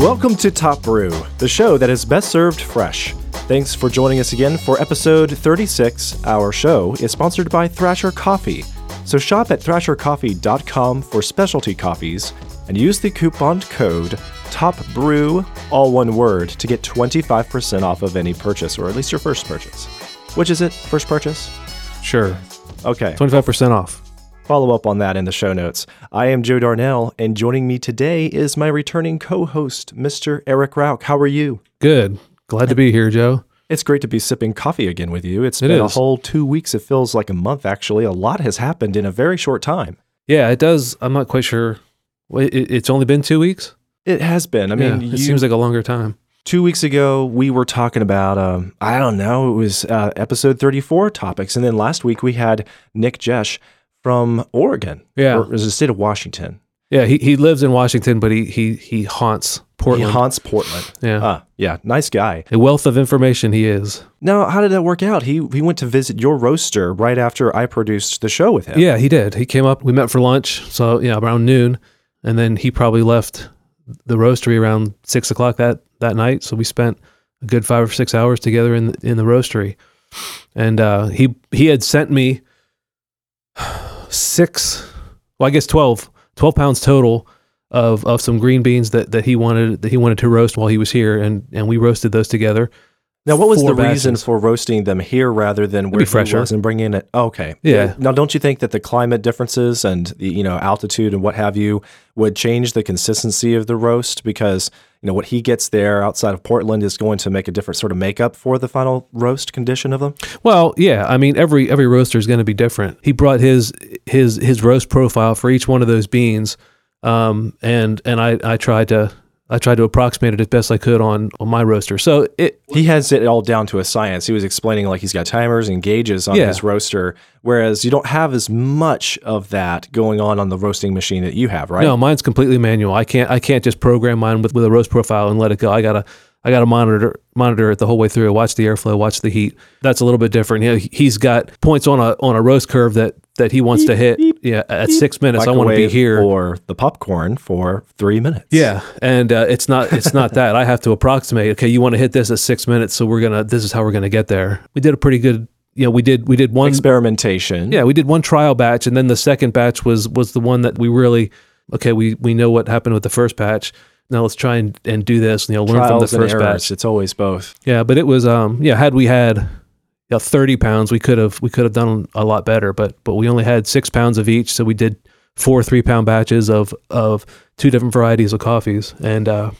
Welcome to Top Brew, the show that is best served fresh. Thanks for joining us again for episode 36. Our show is sponsored by Thrasher Coffee. So shop at thrashercoffee.com for specialty coffees and use the coupon code TOPBREW, all one word, to get 25% off of any purchase, or at least your first purchase. Which is it? First purchase? Sure. Okay. 25% off. Follow up on that in the show notes. I am Joe Darnell, and joining me today is my returning co host, Mr. Eric Rauch. How are you? Good. Glad to be here, Joe. It's great to be sipping coffee again with you. It's It been a whole two weeks. It feels like a month, actually. A lot has happened in a very short time. Yeah, it does. I'm not quite sure. It's only been two weeks? It has been. I mean, yeah, you, it seems like a longer time. two weeks ago, we were talking about, um, I don't know, it was uh, episode 34 topics. And then last week, we had Nick Jesh from Oregon. Yeah. Or it was the state of Washington. Yeah, he, he lives in Washington, but he he he haunts Portland. He haunts Portland. yeah. Ah, yeah, nice guy. a wealth of information he is. Now, how did that work out? He he went to visit your roaster right after I produced the show with him. Yeah, he did. He came up. We met for lunch. So yeah, around noon, and then he probably left the roastery around six o'clock that that night. So we spent a good five or six hours together in the, in the roastery, and uh, he he had sent me six, well, I guess 12, 12 pounds total of of some green beans that that he wanted that he wanted to roast while he was here, and and we roasted those together. Now, what was the reason for roasting them here rather than where be he was and bringing it? Okay. Yeah. Now, don't you think that the climate differences and the you know altitude and what have you would change the consistency of the roast because you know what he gets there outside of Portland is going to make a different sort of makeup for the final roast condition of them? Well, yeah, I mean every every roaster is going to be different. He brought his his his roast profile for each one of those beans, um, and and I I tried to I tried to approximate it as best I could on on my roaster. So it He has it all down to a science. He was explaining like he's got timers and gauges on Yeah. his roaster, whereas you don't have as much of that going on on the roasting machine that you have, right? no, mine's completely manual. I can't I can't just program mine with with a roast profile and let it go. I gotta I gotta monitor monitor it the whole way through. Watch the airflow, watch the heat. That's a little bit different. You know, he's got points on a on a roast curve that that he wants to hit. Yeah, at six minutes, I want to be here. for the popcorn for three minutes. Yeah, and uh, it's not it's not that I have to approximate. Okay, you want to hit this at six minutes, so we're gonna. This is how we're gonna get there. We did a pretty good. You know, we did we did one. experimentation. yeah, we did one trial batch, and then the second batch was was the one that we really. Okay, we we know what happened with the first batch. Now let's try and, and do this. And you know, learn trials from the first batch. It's always both. Yeah, but it was um yeah. Had we had you know, thirty pounds, we could have we could have done a lot better. But but we only had six pounds of each, so we did four three pound batches of of two different varieties of coffees, and uh,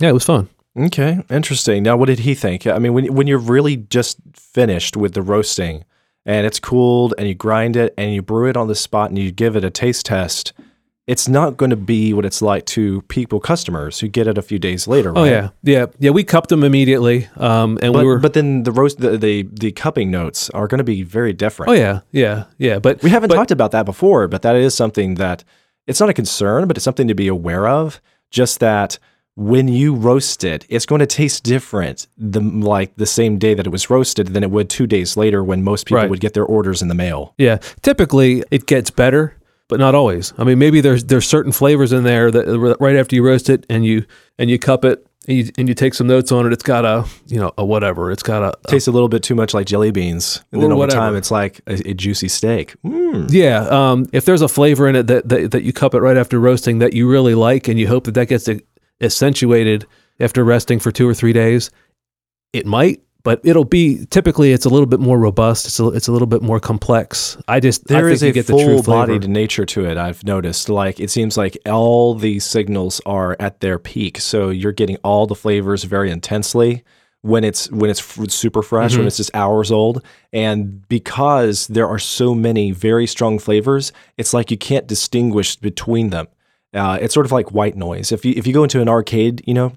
yeah, it was fun. Okay, interesting. Now, what did he think? I mean, when when you're really just finished with the roasting and it's cooled and you grind it and you brew it on the spot and you give it a taste test, it's not going to be what it's like to people customers who get it a few days later. Right? Oh yeah, yeah, yeah. We cupped them immediately, um, and But, we were. but then the roast the, the the cupping notes are going to be very different. oh yeah, yeah, yeah. But We haven't but, talked about that before, but that is something that it's not a concern, but it's something to be aware of. Just that when you roast it, it's going to taste different the like the same day that it was roasted than it would two days later when most people Right. would get their orders in the mail. Yeah, typically it gets better, but not always. I mean, maybe there's there's certain flavors in there that right after you roast it and you and you cup it and you, and you take some notes on it, it's got a you know a whatever. It's got a, a Tastes a little bit too much like jelly beans, and then over whatever. time, it's like a, a juicy steak. Mm. Yeah, um, if there's a flavor in it that, that that you cup it right after roasting that you really like, and you hope that that gets accentuated after resting for two or three days, it might, but it'll be typically it's a little bit more robust. It's a, it's a little bit more complex. I just I There think is you a get the true flavor. full-bodied nature to it. I've noticed. Like it seems like all these signals are at their peak, so you're getting all the flavors very intensely when it's when it's super fresh, Mm-hmm. when it's just hours old, and because there are so many very strong flavors, it's like you can't distinguish between them. Uh, it's sort of like white noise. If you if you go into an arcade, you know,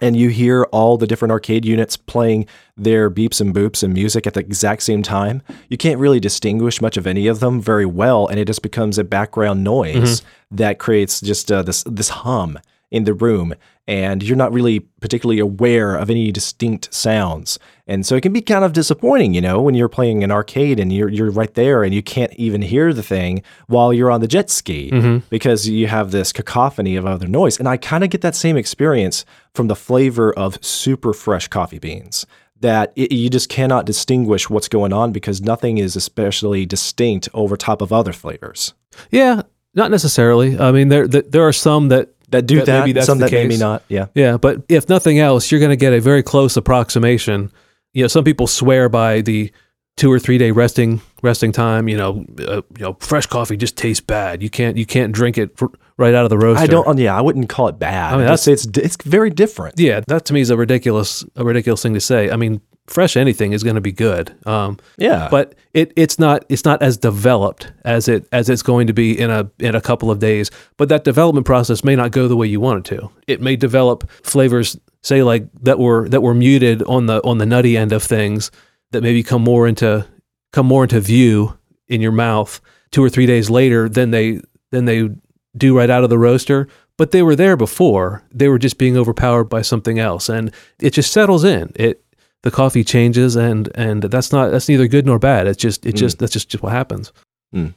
and you hear all the different arcade units playing their beeps and boops and music at the exact same time, you can't really distinguish much of any of them very well, and it just becomes a background noise that creates just uh, this this hum in the room and you're not really particularly aware of any distinct sounds. And so it can be kind of disappointing, you know, when you're playing an arcade and you're you're right there and you can't even hear the thing while you're on the jet ski Mm-hmm. because you have this cacophony of other noise. And I kind of get that same experience from the flavor of super fresh coffee beans. That it, you just cannot distinguish what's going on because nothing is especially distinct over top of other flavors Yeah, not necessarily. I mean, there there, there are some that that do That that. maybe that's some the that maybe case. not. Yeah. Yeah, but if nothing else, you're going to get a very close approximation. You know, some people swear by the two or three day resting resting time. You know, uh, you know, fresh coffee just tastes bad. You can't you can't drink it fr- right out of the roaster. I don't. Yeah, I wouldn't call it bad. I mean, say it's it's very different. Yeah, that to me is a ridiculous a ridiculous thing to say. I mean, fresh anything is going to be good. Um, Yeah, but it it's not it's not as developed as it as it's going to be in a in a couple of days. But that development process may not go the way you want it to. It may develop flavors, say like that were that were muted on the on the nutty end of things that maybe come more into come more into view in your mouth two or three days later than they than they do right out of the roaster. But they were there before. They were just being overpowered by something else, and it just settles in. It the coffee changes and and that's not that's neither good nor bad it's just it mm. just that's just, just what happens mm.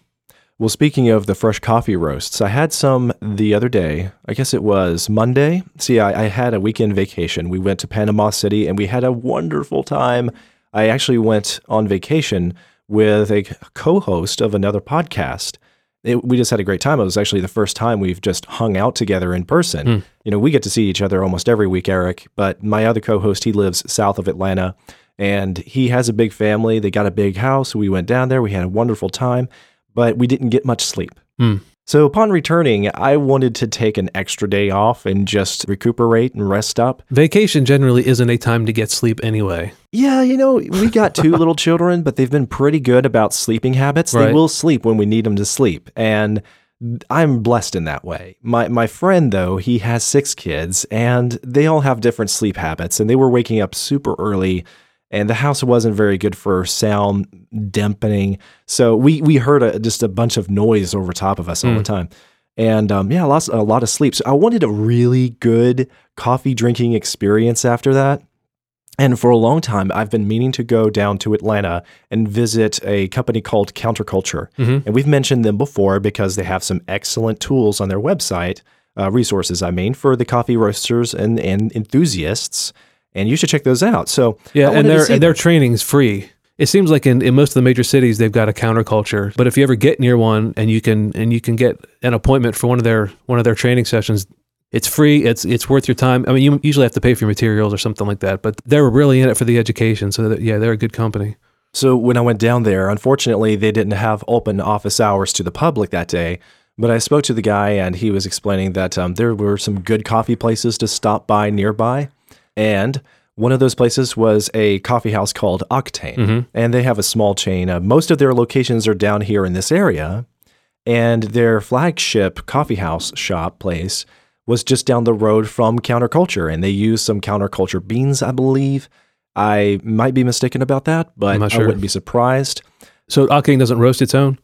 Well, speaking of the fresh coffee roasts, I had some the other day. I guess it was Monday. See, I, I had a weekend vacation. We went to Panama City and we had a wonderful time. I actually went on vacation with a co host of another podcast. It, we just had a great time. It was actually the first time we've just hung out together in person. You know, we get to see each other almost every week, Eric, but my other co host, he lives south of Atlanta and he has a big family. They got a big house. We went down there. We had a wonderful time, but we didn't get much sleep. Hmm. So upon returning, I wanted to take an extra day off and just recuperate and rest up. vacation generally isn't a time to get sleep anyway Yeah, you know, we got two little children, but they've been pretty good about sleeping habits. They will sleep when we need them to sleep. And I'm blessed in that way. My my friend though, he has 6 kids and they all have different sleep habits and they were waking up super early and the house wasn't very good for sound dampening. So we we heard a, just a bunch of noise over top of us all the time. And um, yeah, lost a lot of sleep. So I wanted a really good coffee drinking experience after that. And for a long time, I've been meaning to go down to Atlanta and visit a company called Counterculture. And we've mentioned them before because they have some excellent tools on their website, uh, resources, I mean, for the coffee roasters and, and enthusiasts. And you should check those out. So, yeah and their and their training's free it seems like in, in most of the major cities they've got a counterculture but if you ever get near one and you can and you can get an appointment for one of their one of their training sessions it's free it's it's worth your time i mean you usually have to pay for your materials or something like that but they're really in it for the education so that, yeah they're a good company So when I went down there, unfortunately, they didn't have open office hours to the public that day. But I spoke to the guy, and he was explaining that um, there were some good coffee places to stop by nearby. And one of those places was a coffee house called Octane. And they have a small chain. Uh, most of their locations are down here in this area. And their flagship coffee house shop place was just down the road from Counterculture. And they use some Counterculture beans, I believe. I might be mistaken about that, but I'm I wouldn't be surprised. so Octane doesn't roast its own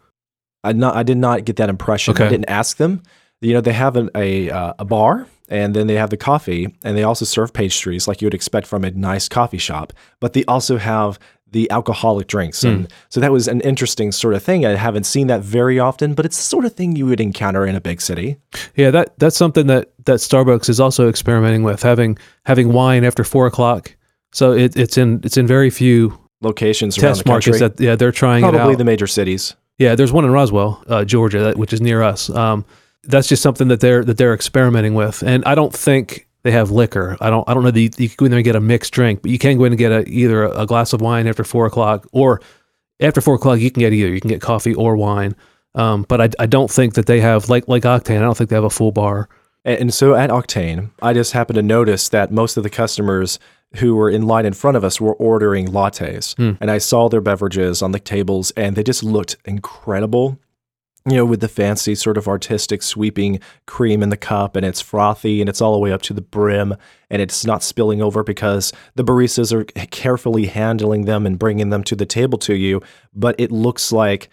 I not I did not get that impression. Okay. I didn't ask them. You know, they have an, a uh, a bar and then they have the coffee and they also serve pastries like you would expect from a nice coffee shop, but they also have the alcoholic drinks. Hmm. And so that was an interesting sort of thing. I haven't seen that very often, but it's the sort of thing you would encounter in a big city. Yeah, that that's something that that Starbucks is also experimenting with having having wine after four o'clock. So it, it's in it's in very few Locations around test the country. markets that yeah they're trying it Probably the major cities. yeah, there's one in Roswell, uh, Georgia, that, which is near us. Um, that's just something that they're that they're experimenting with, and I don't think they have liquor. I don't I don't know that you, you can go in there and get a mixed drink, but you can go in and get a, either a, glass of wine after four o'clock or after four o'clock you can get either you can get coffee or wine. Um, but I, I don't think that they have like like Octane. I don't think they have a full bar. And and so at Octane, I just happened to notice that most of the customers who were in line in front of us were ordering lattes. And I saw their beverages on the tables and they just looked incredible. You know, with the fancy sort of artistic sweeping cream in the cup and it's frothy and it's all the way up to the brim and it's not spilling over because the baristas are carefully handling them and bringing them to the table to you. But it looks like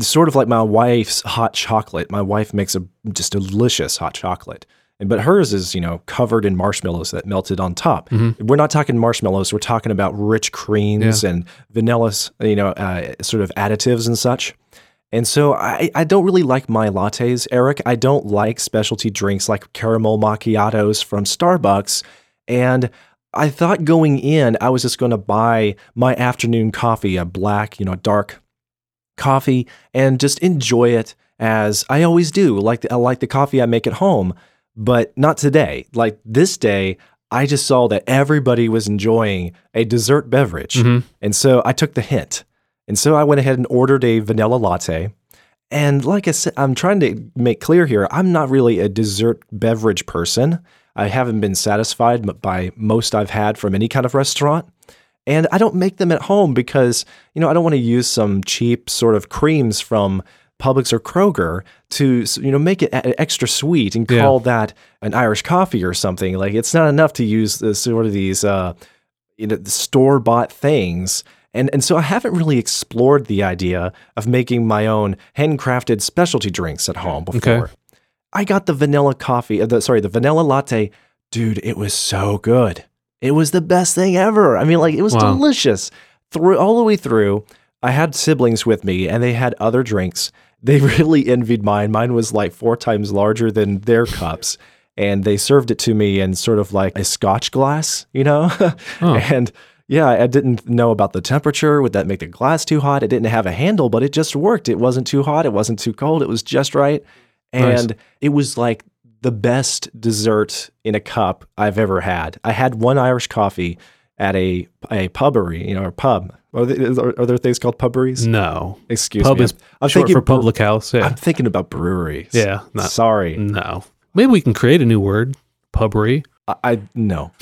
sort of like my wife's hot chocolate. My wife makes a just delicious hot chocolate. But hers is, you know, covered in marshmallows that melted on top. We're not talking marshmallows. We're talking about rich creams and vanillas, you know, uh, sort of additives and such. And so I, I don't really like my lattes, Eric. I don't like specialty drinks like caramel macchiatos from Starbucks. And I thought going in, I was just going to buy my afternoon coffee, a black, you know, dark coffee, and just enjoy it as I always do. Like I like the coffee I make at home, but not today. Like this day, I just saw that everybody was enjoying a dessert beverage, mm-hmm. and so I took the hint. And so I went ahead and ordered a vanilla latte. And like I said, I'm trying to make clear here, I'm not really a dessert beverage person. I haven't been satisfied by most I've had from any kind of restaurant. And I don't make them at home because, you know, I don't want to use some cheap sort of creams from Publix or Kroger to, you know, make it extra sweet and Yeah. call that an Irish coffee or something. Like it's not enough to use the, sort of these, uh, you know, store bought things. And, and so I haven't really explored the idea of making my own handcrafted specialty drinks at home before. Okay. I got the vanilla coffee, uh, the, sorry, the vanilla latte. Dude, it was so good. It was the best thing ever. I mean, like, it was Wow. delicious through all the way through. I had siblings with me and they had other drinks. They really envied mine. Mine was like four times larger than their cups. And they served it to me in sort of like a scotch glass, you know? And yeah, I didn't know about the temperature. Would that make the glass too hot? It didn't have a handle, but it just worked. It wasn't too hot. It wasn't too cold. It was just right. Nice. And it was like the best dessert in a cup I've ever had. I had one Irish coffee at a a pubbery, you know, or pub. Are there, are, are there things called pubberies? No. Excuse Pub me. is I'm short thinking for public house. Yeah. I'm thinking about breweries. yeah. Not, Sorry. no. Maybe we can create a new word. Pubbery. I, I no,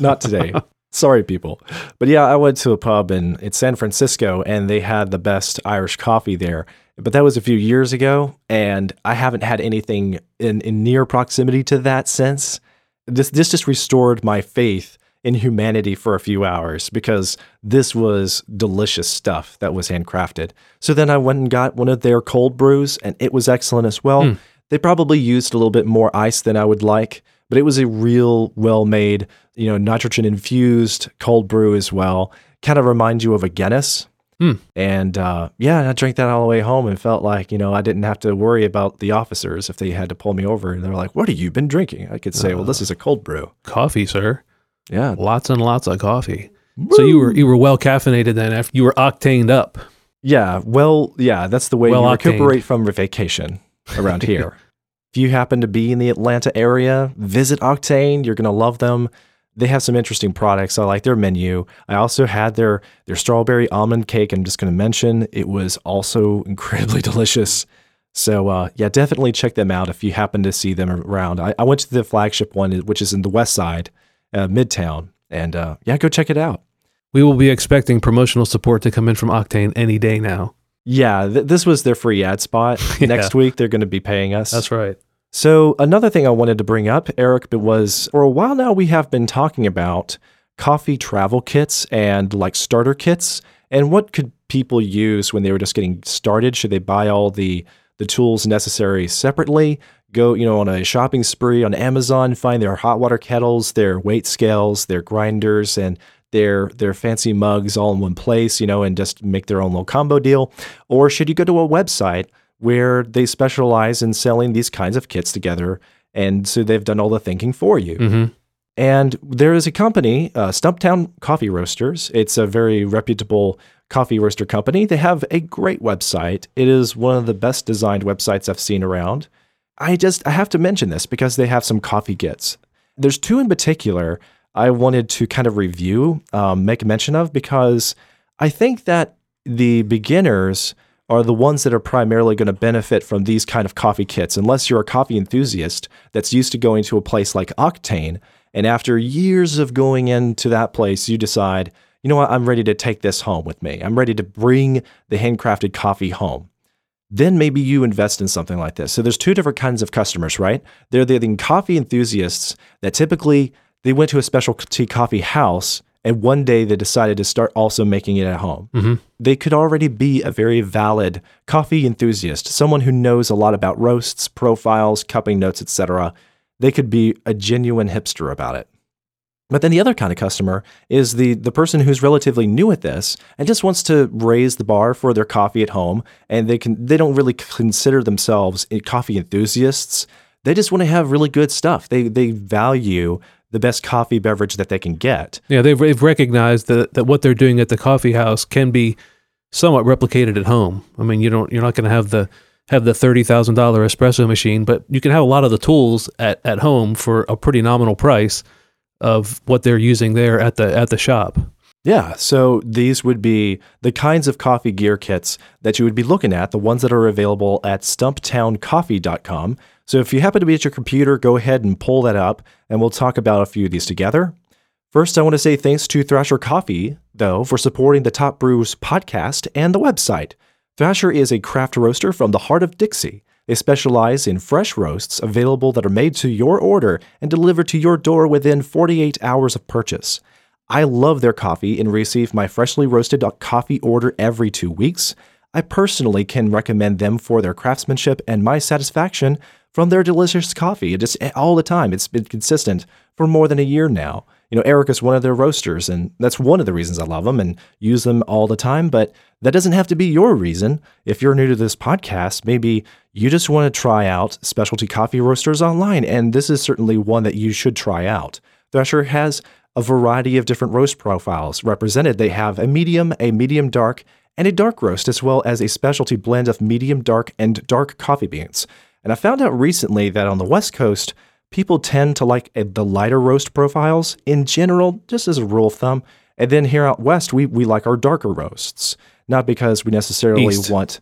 not today. Sorry, people. But yeah, I went to a pub in it's San Francisco, and they had the best Irish coffee there. But that was a few years ago, and I haven't had anything in, in near proximity to that since. This this just restored my faith in humanity for a few hours because this was delicious stuff that was handcrafted. So then I went and got one of their cold brews, and it was excellent as well. Hmm. They probably used a little bit more ice than I would like, but it was a real well made, you know, nitrogen infused cold brew as well. Kind of reminds you of a Guinness. And uh, yeah, I drank that all the way home and felt like, you know, I didn't have to worry about the officers if they had to pull me over. And they're like, What have you been drinking? I could say, Well, this is a cold brew. Coffee, sir. Yeah. Lots and lots of coffee. So you were you were well caffeinated then after you were octaned up. Yeah. Well, yeah, that's the way Well you octaned. recuperate from vacation around here. if you happen to be in the Atlanta area, visit Octane. You're going to love them. They have some interesting products. I like their menu. I also had their their strawberry almond cake. I'm just going to mention it was also incredibly delicious. So uh, yeah, definitely check them out if you happen to see them around. I, I went to the flagship one, which is in the West Side, uh, Midtown, and uh, yeah, go check it out. We will be expecting promotional support to come in from Octane any day now. Yeah, th- this was their free ad spot. Yeah. Next week they're going to be paying us. That's right. So, another thing I wanted to bring up, Eric, was for a while now we have been talking about coffee travel kits and like starter kits and what could people use when they were just getting started? Should they buy all the the tools necessary separately? Go, you know, on a shopping spree on Amazon, find their hot water kettles, their weight scales, their grinders, and their their fancy mugs all in one place, you know, and just make their own little combo deal? Or should you go to a website where they specialize in selling these kinds of kits together. And so they've done all the thinking for you. hmm And there is a company, uh, Stumptown Coffee Roasters. It's a very reputable coffee roaster company. They have a great website. It is one of the best designed websites I've seen around. I just I have to mention this because they have some coffee kits. There's two in particular I wanted to kind of review, um, make mention of because I think that the beginners are the ones that are primarily going to benefit from these kind of coffee kits, unless you're a coffee enthusiast that's used to going to a place like Octane. And after years of going into that place, you decide, you know what, I'm ready to take this home with me. I'm ready to bring the handcrafted coffee home. Then maybe you invest in something like this. So there's two different kinds of customers, right? They're the coffee enthusiasts that typically they went to a specialty coffee house and one day they decided to start also making it at home. Mm-hmm. They could already be a very valid coffee enthusiast, someone who knows a lot about roasts, profiles, cupping notes, etc. they could be a genuine hipster about it. But then the other kind of customer is the the person who's relatively new at this and just wants to raise the bar for their coffee at home and they can they don't really consider themselves eh, coffee enthusiasts. They just want to have really good stuff. They they value the best coffee beverage that they can get. Yeah, they've, they've recognized that, that what they're doing at the coffee house can be somewhat replicated at home. I mean, you don't you're not going to have the have the thirty thousand dollar espresso machine, but you can have a lot of the tools at, at home for a pretty nominal price of what they're using there at the at the shop. Yeah, so these would be the kinds of coffee gear kits that you would be looking at, the ones that are available at stumptowncoffee.com. So if you happen to be at your computer, go ahead and pull that up, and we'll talk about a few of these together. First, I want to say thanks to Thrasher Coffee, though, for supporting the Top Brews podcast and the website. Thrasher is a craft roaster from the heart of Dixie. They specialize in fresh roasts available that are made to your order and delivered to your door within 48 hours of purchase. I love their coffee and receive my freshly roasted coffee order every two weeks. I personally can recommend them for their craftsmanship and my satisfaction from their delicious coffee. It just eh, all the time. It's been consistent for more than a year now. You know, Eric is one of their roasters, and that's one of the reasons I love them and use them all the time. But that doesn't have to be your reason. If you're new to this podcast, maybe you just want to try out specialty coffee roasters online, and this is certainly one that you should try out. Thrasher has a variety of different roast profiles represented. They have a medium, a medium dark, and a dark roast, as well as a specialty blend of medium dark and dark coffee beans. And I found out recently that on the West Coast, people tend to like eh, the lighter roast profiles in general, just as a rule of thumb. And then here out west, we, we like our darker roasts, not because we necessarily East. want.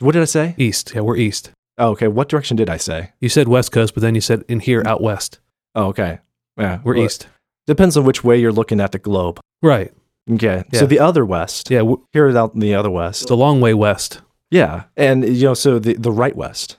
What did I say? East. Yeah, we're east. Oh, okay. What direction did I say? You said West Coast, but then you said in here out west. Oh, okay. Yeah, We're well, east. Depends on which way you're looking at the globe. Right. Okay. Yeah. So the other west. Yeah, Here out in the other west. it's a long way west. Yeah. And, you know, so the, the right west.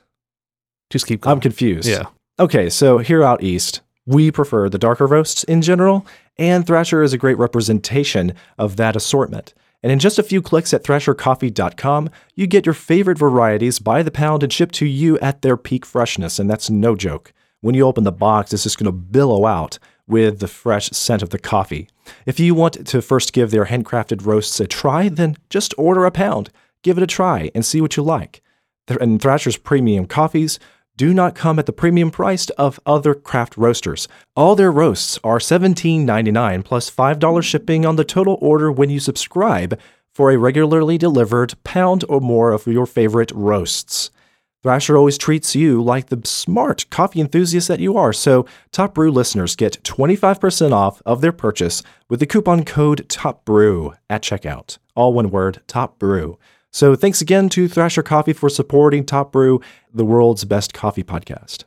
Just keep going. I'm confused. Yeah. Okay, so here out east, we prefer the darker roasts in general, and Thrasher is a great representation of that assortment. And in just a few clicks at thrashercoffee.com, you get your favorite varieties by the pound and shipped to you at their peak freshness, and that's no joke. When you open the box, it's just going to billow out with the fresh scent of the coffee. If you want to first give their handcrafted roasts a try, then just order a pound, give it a try, and see what you like. And Thrasher's premium coffees do not come at the premium price of other craft roasters. All their roasts are $17.99 plus $5 shipping on the total order when you subscribe for a regularly delivered pound or more of your favorite roasts. Thrasher always treats you like the smart coffee enthusiast that you are, so Top Brew listeners get 25% off of their purchase with the coupon code TOPBREW at checkout. All one word, Top Brew. So thanks again to Thrasher Coffee for supporting Top Brew, the world's best coffee podcast.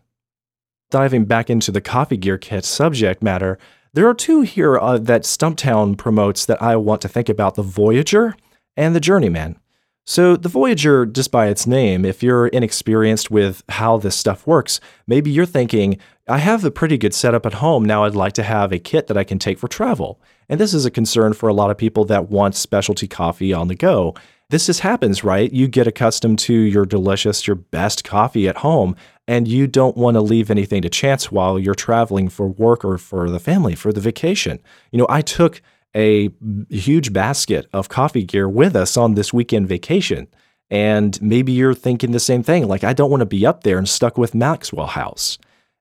Diving back into the coffee gear kit subject matter, there are two here uh, that Stumptown promotes that I want to think about the Voyager and the Journeyman. So, the Voyager, just by its name, if you're inexperienced with how this stuff works, maybe you're thinking, I have a pretty good setup at home. Now I'd like to have a kit that I can take for travel. And this is a concern for a lot of people that want specialty coffee on the go. This just happens, right? You get accustomed to your delicious, your best coffee at home, and you don't want to leave anything to chance while you're traveling for work or for the family, for the vacation. You know, I took a huge basket of coffee gear with us on this weekend vacation. And maybe you're thinking the same thing. Like, I don't want to be up there and stuck with Maxwell House.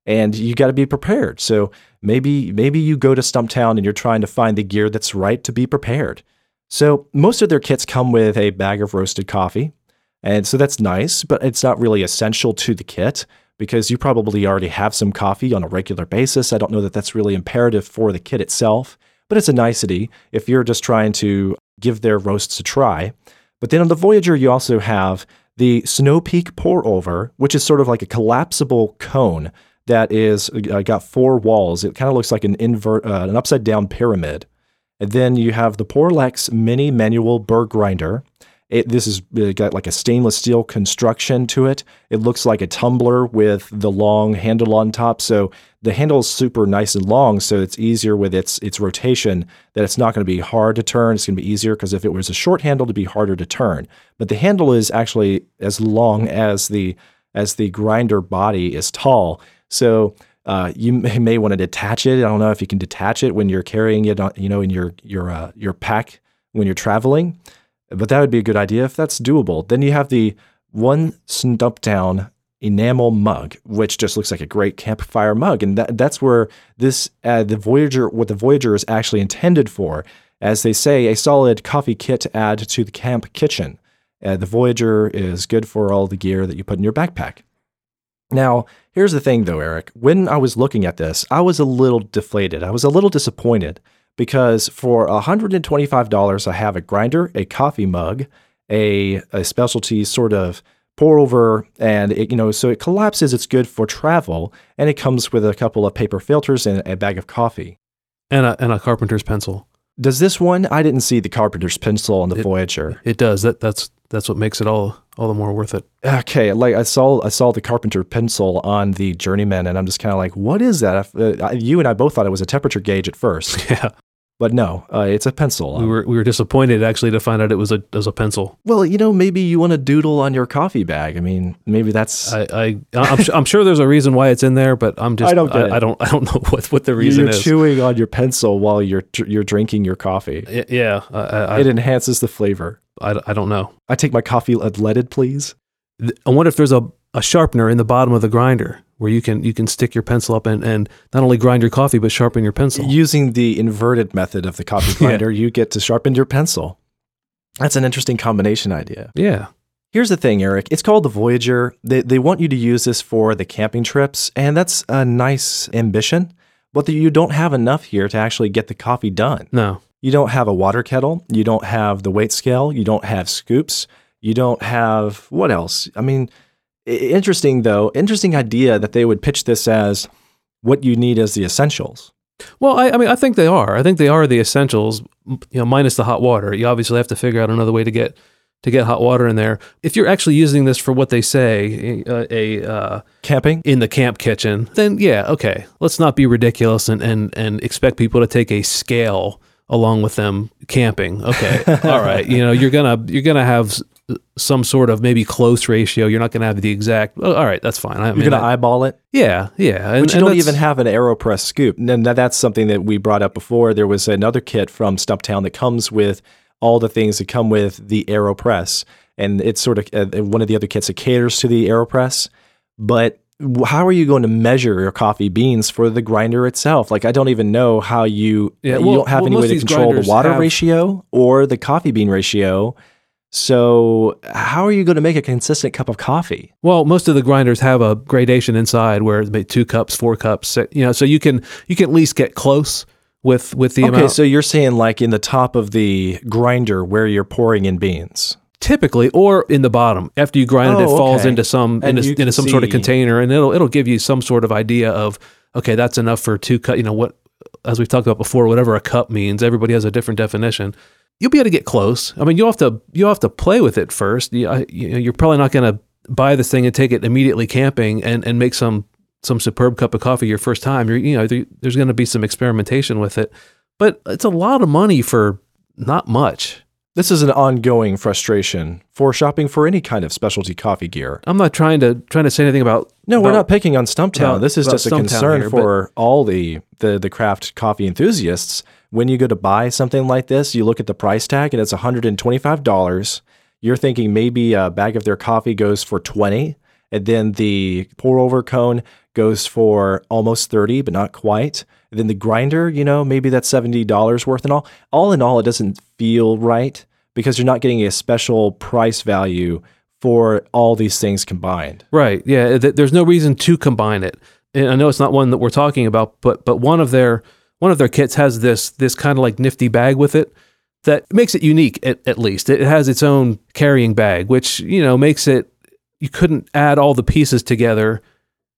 And you got to be prepared. So maybe maybe you go to Stumptown and you're trying to find the gear that's right to be prepared. So most of their kits come with a bag of roasted coffee. And so that's nice, but it's not really essential to the kit because you probably already have some coffee on a regular basis. I don't know that that's really imperative for the kit itself, but it's a nicety if you're just trying to give their roasts a try. But then on the Voyager, you also have the Snow Peak pour over, which is sort of like a collapsible cone that is uh, got four walls. It kind of looks like an invert, uh, an upside down pyramid. And then you have the Porlex mini manual burr grinder. It, this is uh, got like a stainless steel construction to it. It looks like a tumbler with the long handle on top. So the handle is super nice and long, so it's easier with its its rotation. That it's not going to be hard to turn. It's going to be easier because if it was a short handle, to be harder to turn. But the handle is actually as long as the as the grinder body is tall. So Uh, you may, want to detach it. I don't know if you can detach it when you're carrying it, you know, in your your uh, your pack when you're traveling, but that would be a good idea if that's doable. Then you have the one Stumptown enamel mug, which just looks like a great campfire mug, and that, that's where this uh, the Voyager what the Voyager is actually intended for. As they say, a solid coffee kit to add to the camp kitchen. Uh, the Voyager is good for all the gear that you put in your backpack. Now, here's the thing though, Eric. When I was looking at this, I was a little deflated. I was a little disappointed because for $125, I have a grinder, a coffee mug, a, a specialty sort of pour over, and it, you know, so it collapses. It's good for travel, and it comes with a couple of paper filters and a bag of coffee. And a, and a carpenter's pencil. Does this one? I didn't see the carpenter's pencil on the It- Voyager. It does. That that's that's what makes it all all the more worth it. Okay, like I saw, I saw the carpenter pencil on the Journeyman, and I'm just kind of like, what is that? Uh, you and I both thought it was a temperature gauge at first, Yeah. But no, uh, it's a pencil. We were we were disappointed actually to find out it was a it was a pencil. well, you know, maybe you want to doodle on your coffee bag. I mean, maybe that's I, I I'm, su- I'm sure there's a reason why it's in there, but I'm just I don't get it. I, don't I don't know what what the reason you're is. chewing on your pencil while you're you're drinking your coffee. Y- yeah, I, I, it enhances the flavor. I, I don't know. I take my coffee leaded, please. I wonder if there's a, a sharpener in the bottom of the grinder where you can you can stick your pencil up and, and not only grind your coffee but sharpen your pencil. Using the inverted method of the coffee grinder, you get to sharpen your pencil. That's an interesting combination idea. yeah. Here's the thing, Eric. It's called the Voyager. They, they want you to use this for the camping trips, and that's a nice ambition, but you don't have enough here to actually get the coffee done. No. You don't have a water kettle. You don't have the weight scale. You don't have scoops. You don't have what else? I mean, interesting though. Interesting idea that they would pitch this as what you need as the essentials. Well, I, I mean, I think they are. I think they are the essentials. You know, minus the hot water. You obviously have to figure out another way to get to get hot water in there. If you're actually using this for what they say, uh, a uh, Camping. in the camp kitchen, then yeah, okay. Let's not be ridiculous and and and expect people to take a scale along with them camping. Okay, all right. You know, you're gonna you're gonna have some sort of maybe close ratio. You're not gonna have the exact. oh, all right, that's fine. I You're gonna eyeball it. yeah, yeah. And, But you don't even have an AeroPress scoop. And that- that's something that we brought up before. There was another kit from Stumptown that comes with all the things that come with the AeroPress. And it's sort of uh, one of the other kits that caters to the AeroPress. But how are you going to measure your coffee beans for the grinder itself? Like, I don't even know how you, Yeah, you don't have well, any way to control the water have- ratio or the coffee bean ratio. So, how are you going to make a consistent cup of coffee? Well, most of the grinders have a gradation inside where it's maybe two cups, four cups. You know, so you can you can at least get close with with the Okay, amount. so you're saying like in the top of the grinder where you're pouring in beans. typically, or in the bottom after you grind it, it Oh, falls okay. into some And into, into some sort of container, and it'll it'll give you some sort of idea of okay, that's enough for two cut. You know what? As we've talked about before, whatever a cup means, everybody has a different definition. You'll be able to get close. I mean, you will have to you have to play with it first. You, you know, you're probably not going to buy this thing and take it immediately camping and, and make some some superb cup of coffee your first time. You're, you know, there, there's going to be some experimentation with it, but it's a lot of money for not much. This is an ongoing frustration for shopping for any kind of specialty coffee gear. I'm not trying to trying to say anything about No, we're not picking on Stumptown. about- this is about just a Stumptown concern here, for all the, the the craft coffee enthusiasts. When you go to buy something like this, you look at the price tag and it's $125. You're thinking maybe a bag of their coffee goes for 20 and then the pour over cone goes for almost 30 but not quite. Then the grinder, you know, maybe that's $70 worth and all. All in all, it doesn't feel right because you're not getting a special price value for all these things combined. Right. Yeah. Th- there's no reason to combine it. And I know it's not one that we're talking about, but but one of their one of their kits has this this kind of like nifty bag with it that makes it unique at, at least. It has its own carrying bag, which you know makes it you couldn't add all the pieces together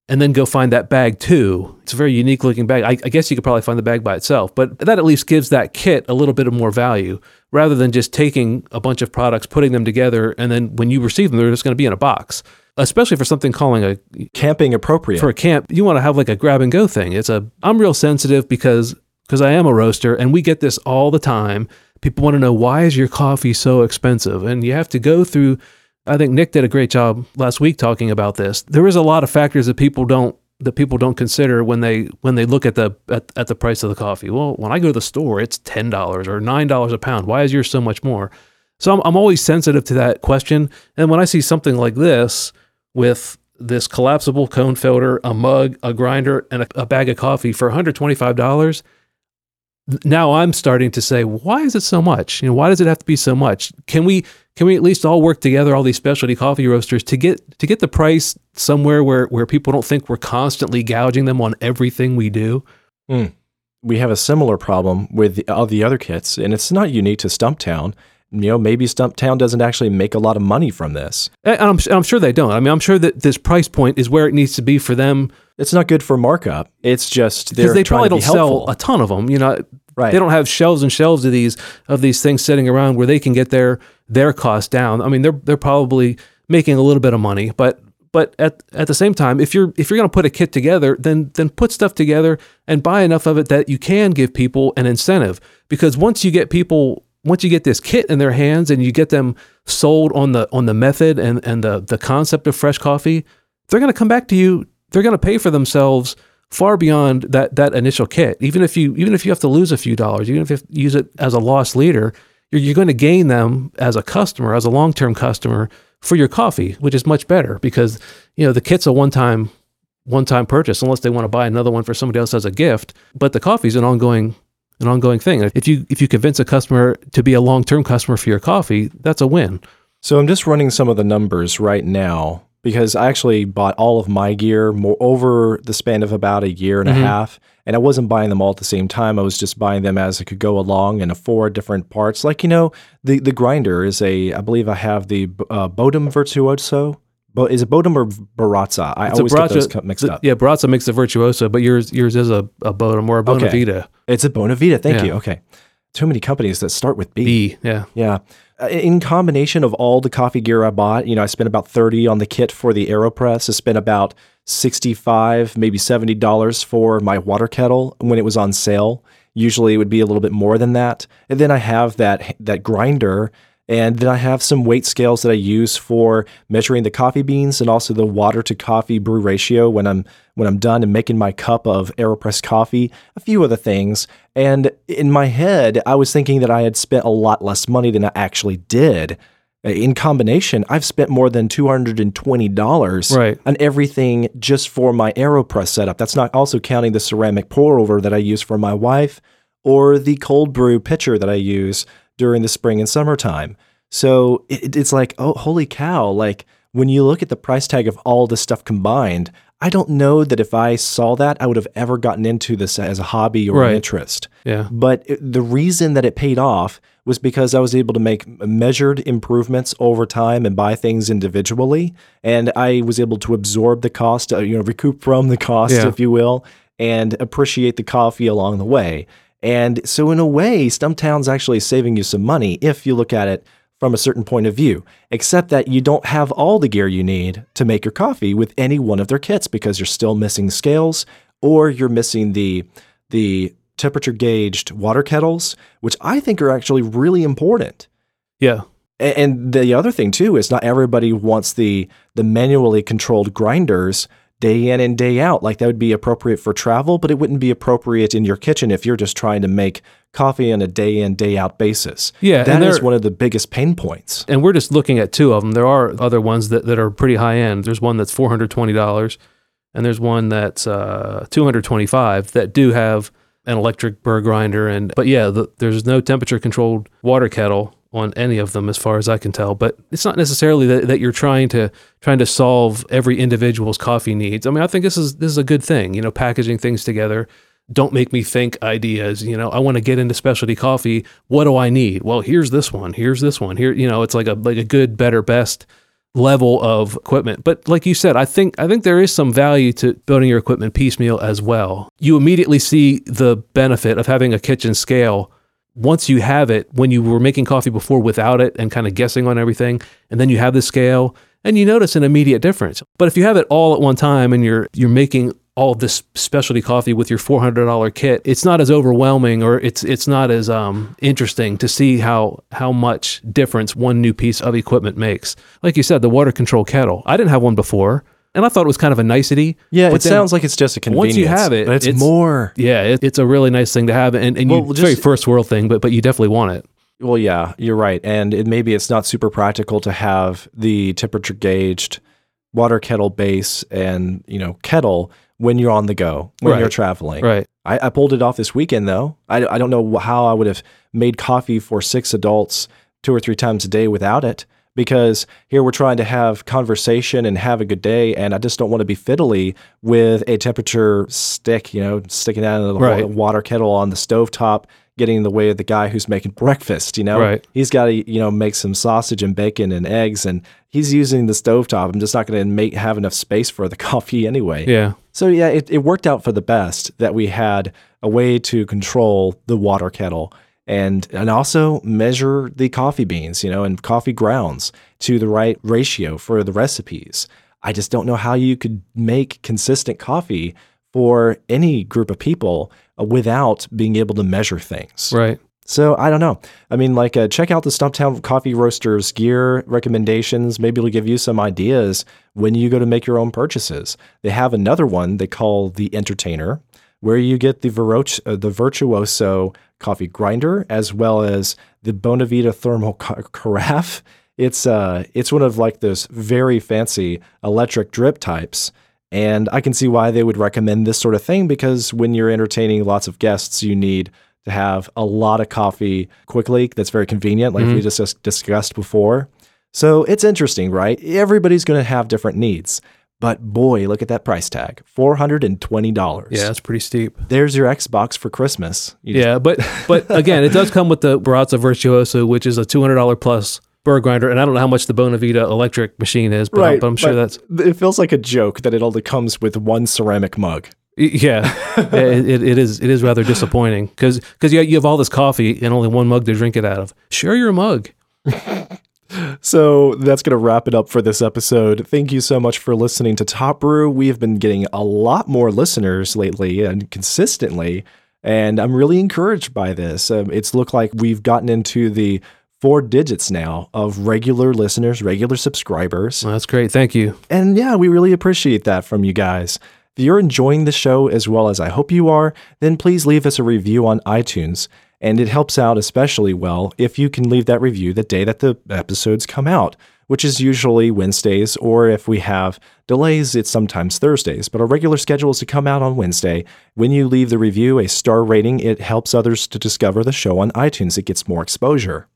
and then go find that bag too. It's a very unique looking bag. I, I guess you could probably find the bag by itself, but that at least gives that kit a little bit of more value rather than just taking a bunch of products, putting them together, and then when you receive them, they're just going to be in a box. Especially for something calling a Camping appropriate. for a camp, you want to have like a grab and go thing. It's a I'm real sensitive because because I am a roaster and we get this all the time. People want to know why is your coffee so expensive, and you have to go through. I think Nick did a great job last week talking about this. There is a lot of factors that people don't that people don't consider when they when they look at the at, at the price of the coffee. Well, when I go to the store, it's ten dollars or nine dollars a pound. Why is yours so much more? So I'm, I'm always sensitive to that question. And when I see something like this with this collapsible cone filter, a mug, a grinder, and a, a bag of coffee for $125, now I'm starting to say, why is it so much? You know, why does it have to be so much? Can we can we at least all work together, all these specialty coffee roasters, to get to get the price somewhere where where people don't think we're constantly gouging them on everything we do? Mm. We have a similar problem with all the other kits, and it's not unique to Stumptown you know, maybe Stumptown doesn't actually make a lot of money from this. And I'm, I'm sure they don't. I mean, I'm sure that this price point is where it needs to be for them. It's not good for markup. It's just because they probably don't sell a ton of them. You know, right. they don't have shelves and shelves of these of these things sitting around where they can get their their cost down. I mean, they're they're probably making a little bit of money, but but at at the same time, if you're if you're going to put a kit together, then then put stuff together and buy enough of it that you can give people an incentive. Because once you get people once you get this kit in their hands and you get them sold on the on the method and and the the concept of fresh coffee, they're going to come back to you. They're going to pay for themselves far beyond that that initial kit. Even if you even if you have to lose a few dollars, even if you use it as a loss leader, you're, you're going to gain them as a customer, as a long term customer for your coffee, which is much better because you know the kit's a one time one time purchase unless they want to buy another one for somebody else as a gift. But the coffee's an ongoing an ongoing thing. If you if you convince a customer to be a long term customer for your coffee, that's a win. So I'm just running some of the numbers right now because I actually bought all of my gear more over the span of about a year and mm-hmm. a half, and I wasn't buying them all at the same time. I was just buying them as I could go along and afford different parts. Like you know, the the grinder is a I believe I have the uh, Bodum Virtuoso but is it Bodum or Baratza? I it's always Baratza, get those mixed up. Yeah, Baratza makes the Virtuoso, but yours yours is a, a Bodum or a Bonavita. Okay. It's a Bonavita. Thank yeah. you. Okay. Too many companies that start with B. B, yeah. Yeah. Uh, in combination of all the coffee gear I bought, you know, I spent about 30 on the kit for the AeroPress. I spent about 65, maybe $70 for my water kettle when it was on sale. Usually it would be a little bit more than that. And then I have that that grinder and then I have some weight scales that I use for measuring the coffee beans and also the water to coffee brew ratio when I'm when I'm done and making my cup of AeroPress coffee, a few other things. And in my head, I was thinking that I had spent a lot less money than I actually did. In combination, I've spent more than $220 right. on everything just for my AeroPress setup. That's not also counting the ceramic pour over that I use for my wife or the cold brew pitcher that I use during the spring and summertime. So it, it's like, oh, holy cow. Like when you look at the price tag of all this stuff combined, I don't know that if I saw that, I would have ever gotten into this as a hobby or right. an interest. Yeah. But it, the reason that it paid off was because I was able to make measured improvements over time and buy things individually. And I was able to absorb the cost, uh, you know, recoup from the cost, yeah. if you will, and appreciate the coffee along the way. And so, in a way, Stumptown's actually saving you some money if you look at it from a certain point of view, except that you don't have all the gear you need to make your coffee with any one of their kits because you're still missing scales or you're missing the the temperature gauged water kettles, which I think are actually really important. Yeah. And the other thing too is not everybody wants the the manually controlled grinders day in and day out. Like that would be appropriate for travel, but it wouldn't be appropriate in your kitchen if you're just trying to make coffee on a day in, day out basis. Yeah. that is one of the biggest pain points. And we're just looking at two of them. There are other ones that, that are pretty high end. There's one that's $420 and there's one that's uh, 225 that do have an electric burr grinder and but yeah the, there's no temperature controlled water kettle on any of them as far as I can tell. But it's not necessarily that, that you're trying to trying to solve every individual's coffee needs. I mean, I think this is this is a good thing, you know, packaging things together. Don't make me think ideas. You know, I want to get into specialty coffee. What do I need? Well, here's this one. Here's this one. Here, you know, it's like a like a good, better, best level of equipment. But like you said, I think I think there is some value to building your equipment piecemeal as well. You immediately see the benefit of having a kitchen scale once you have it, when you were making coffee before without it and kind of guessing on everything, and then you have the scale and you notice an immediate difference. But if you have it all at one time and you're you're making all this specialty coffee with your four hundred dollar kit, it's not as overwhelming or it's it's not as um, interesting to see how how much difference one new piece of equipment makes. Like you said, the water control kettle. I didn't have one before. And I thought it was kind of a nicety. Yeah, it sounds like it's just a convenience. once you have it, it's, it's- more. Yeah, it, it's a really nice thing to have, and, and Well, you, it's a very first world thing, but but you definitely want it. Well, yeah, you're right, and it, maybe it's not super practical to have the temperature gauged water kettle base and you know kettle when you're on the go when Right. you're traveling. Right. I, I pulled it off this weekend though. I, I don't know how I would have made coffee for six adults two or three times a day without it because here we're trying to have conversation and have a good day and I just don't want to be fiddly with a temperature stick, you know, sticking out of the Right. water kettle on the stovetop getting in the way of the guy who's making breakfast, you know. Right. He's got to, you know, make some sausage and bacon and eggs and he's using the stovetop. I'm just not going to make have enough space for the coffee anyway. Yeah. So yeah, it, it worked out for the best that we had a way to control the water kettle and and also measure the coffee beans, you know, and coffee grounds to the right ratio for the recipes. I just don't know how you could make consistent coffee for any group of people uh, without being able to measure things. Right. So I don't know. I mean, like, uh, check out the Stumptown Coffee Roasters gear recommendations. Maybe it'll give you some ideas when you go to make your own purchases. They have another one they call the Entertainer, where you get the, Viroch- uh, the Virtuoso coffee grinder as well as the Bonavita thermal ca- carafe. It's uh, it's one of like those very fancy electric drip types. And I can see why they would recommend this sort of thing because when you're entertaining lots of guests, you need to have a lot of coffee quickly. That's very convenient, like we just discussed before. So it's interesting, right? Everybody's going to have different needs. But boy, look at that price tag $420. Yeah, it's pretty steep. There's your Xbox for Christmas. You Yeah, but but again, it does come with the Baratza Virtuoso, which is a two hundred dollar plus burr grinder, and I don't know how much the Bonavita electric machine is, but, I'm, but I'm sure that's It feels like a joke that it only comes with one ceramic mug. yeah, it, it, it is it is rather disappointing because because you you have all this coffee and only one mug to drink it out of. Share your mug. So that's going to wrap it up for this episode. Thank you so much for listening to Top Brew. We have been getting a lot more listeners lately and consistently, and I'm really encouraged by this. Um, it's looked like we've gotten into the four digits now of regular listeners, regular subscribers. Well, that's great. Thank you. And yeah, we really appreciate that from you guys. If you're enjoying the show as well as I hope you are, then please leave us a review on iTunes. And it helps out especially well if you can leave that review the day that the episodes come out, which is usually Wednesdays, or if we have delays, it's sometimes Thursdays. But our regular schedule is to come out on Wednesday. When you leave the review a star rating, it helps others to discover the show on iTunes. It gets more exposure.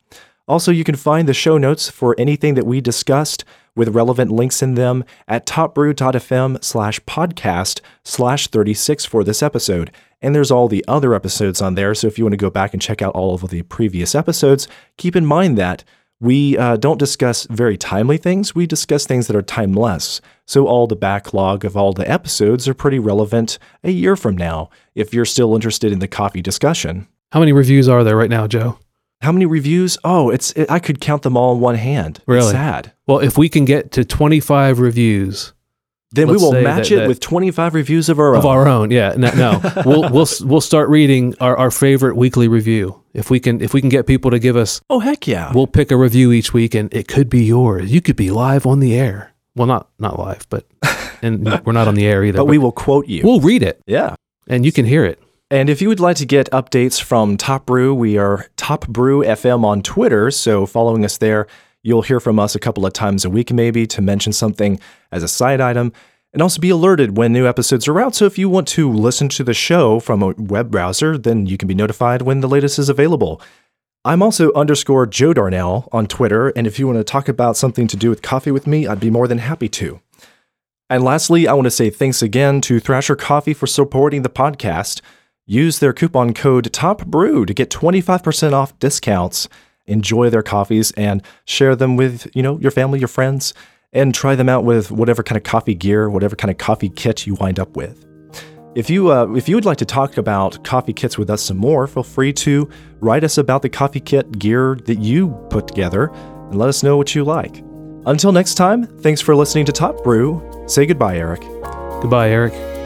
Also, you can find the show notes for anything that we discussed with relevant links in them at topbrew.fm slash podcast slash 36 for this episode. And there's all the other episodes on there. So if you want to go back and check out all of the previous episodes, keep in mind that we uh, don't discuss very timely things. We discuss things that are timeless. So all the backlog of all the episodes are pretty relevant a year from now if you're still interested in the coffee discussion. How many reviews are there right now, Joe? How many reviews? Oh, it's it, I could count them all in one hand. It's Really? sad. Well, if we can get to 25 reviews Then we will match that- it that- with 25 reviews of our of own. our own, yeah, no, no. we'll we'll we'll start reading our, our favorite weekly review. If we can if we can get people to give us, oh heck yeah! we'll pick a review each week, and it could be yours. You could be live on the air. Well, not not live, but and we're not on the air either. but we will quote you. we'll read it, yeah. and you can hear it. And if you would like to get updates from Top Brew, we are Top Brew FM on Twitter. So following us there, you'll hear from us a couple of times a week, maybe to mention something as a side item. And also be alerted when new episodes are out. So if you want to listen to the show from a web browser, then you can be notified when the latest is available. I'm also underscore Joe Darnell on Twitter, and if you want to talk about something to do with coffee with me, I'd be more than happy to. And lastly, I want to say thanks again to Thrasher Coffee for supporting the podcast. Use their coupon code TOPBREW to get 25% off discounts. Enjoy their coffees and share them with, you know, your family, your friends, and try them out with whatever kind of coffee gear, whatever kind of coffee kit you wind up with. If you uh, if you would like to talk about coffee kits with us some more, feel free to write us about the coffee kit gear that you put together and let us know what you like. Until next time, thanks for listening to Top Brew. Say goodbye, Eric. Goodbye, Eric.